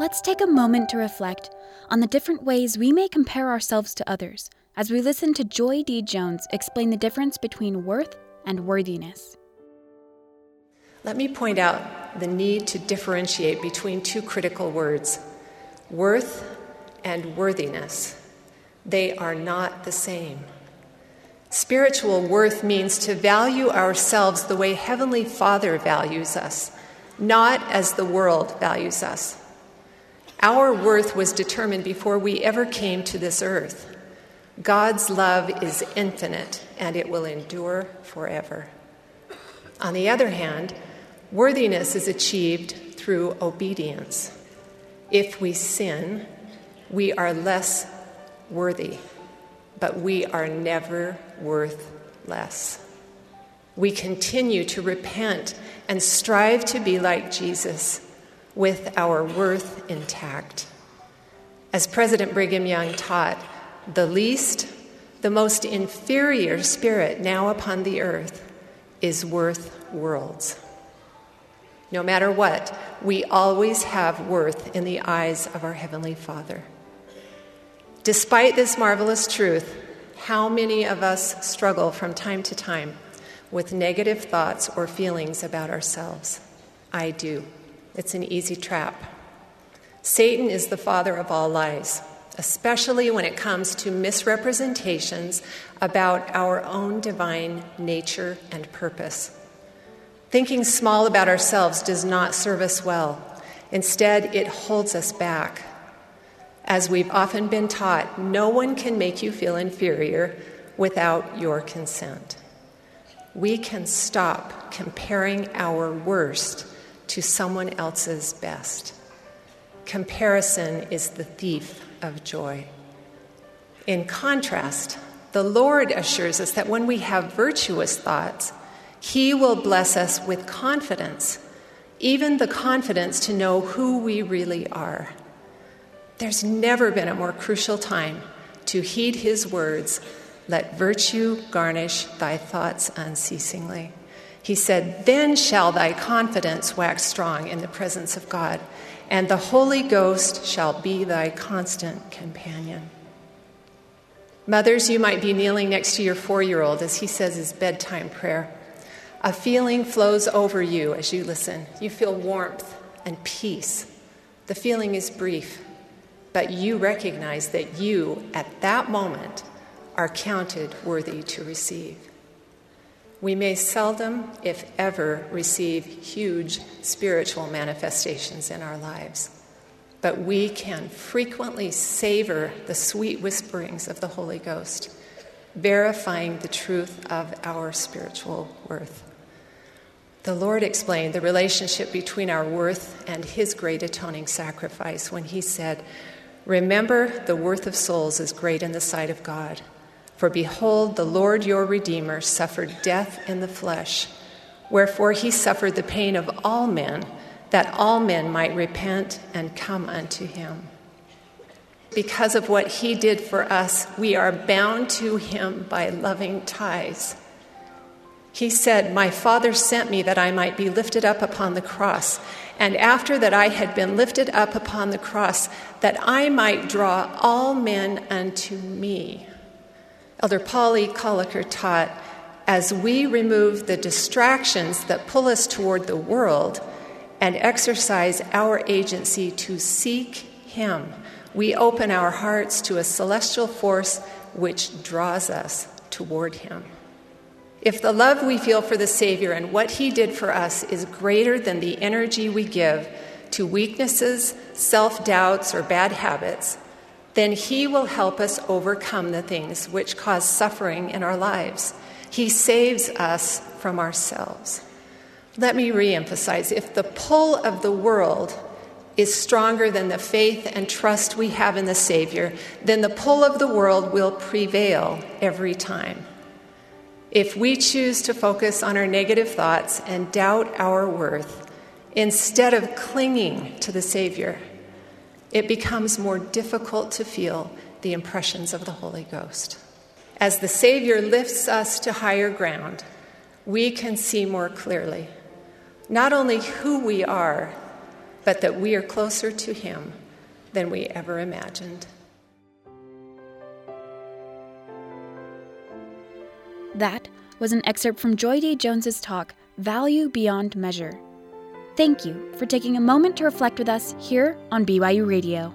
Let's take a moment to reflect on the different ways we may compare ourselves to others as we listen to Joy D. Jones explain the difference between worth and worthiness. Let me point out the need to differentiate between two critical words worth and worthiness. They are not the same. Spiritual worth means to value ourselves the way Heavenly Father values us, not as the world values us. Our worth was determined before we ever came to this earth. God's love is infinite and it will endure forever. On the other hand, worthiness is achieved through obedience. If we sin, we are less worthy, but we are never worth less. We continue to repent and strive to be like Jesus with our worth intact. As President Brigham Young taught, the least, the most inferior spirit now upon the earth is worth worlds. No matter what, we always have worth in the eyes of our Heavenly Father. Despite this marvelous truth, how many of us struggle from time to time with negative thoughts or feelings about ourselves? I do. It's an easy trap. Satan is the father of all lies, especially when it comes to misrepresentations about our own divine nature and purpose. Thinking small about ourselves does not serve us well. Instead, it holds us back. As we've often been taught, no one can make you feel inferior without your consent. We can stop comparing our worst to someone else's best. Comparison is the thief of joy. In contrast, the Lord assures us that when we have virtuous thoughts, He will bless us with confidence, even the confidence to know who we really are. There's never been a more crucial time to heed His words let virtue garnish thy thoughts unceasingly. He said, Then shall thy confidence wax strong in the presence of God, and the Holy Ghost shall be thy constant companion. Mothers, you might be kneeling next to your four year old as he says his bedtime prayer. A feeling flows over you as you listen. You feel warmth and peace. The feeling is brief, but you recognize that you, at that moment, are counted worthy to receive. We may seldom, if ever, receive huge spiritual manifestations in our lives, but we can frequently savor the sweet whisperings of the Holy Ghost, verifying the truth of our spiritual worth. The Lord explained the relationship between our worth and His great atoning sacrifice when He said, Remember, the worth of souls is great in the sight of God. For behold, the Lord your Redeemer suffered death in the flesh, wherefore he suffered the pain of all men, that all men might repent and come unto him. Because of what he did for us, we are bound to him by loving ties. He said, My Father sent me that I might be lifted up upon the cross, and after that I had been lifted up upon the cross, that I might draw all men unto me. Elder Polly Colliker taught as we remove the distractions that pull us toward the world and exercise our agency to seek Him, we open our hearts to a celestial force which draws us toward Him. If the love we feel for the Savior and what He did for us is greater than the energy we give to weaknesses, self doubts, or bad habits, then He will help us overcome the things which cause suffering in our lives. He saves us from ourselves. Let me reemphasize if the pull of the world is stronger than the faith and trust we have in the Savior, then the pull of the world will prevail every time. If we choose to focus on our negative thoughts and doubt our worth, instead of clinging to the Savior, it becomes more difficult to feel the impressions of the Holy Ghost. As the Savior lifts us to higher ground, we can see more clearly not only who we are, but that we are closer to Him than we ever imagined. That was an excerpt from Joy D. Jones's talk, Value Beyond Measure. Thank you for taking a moment to reflect with us here on BYU Radio.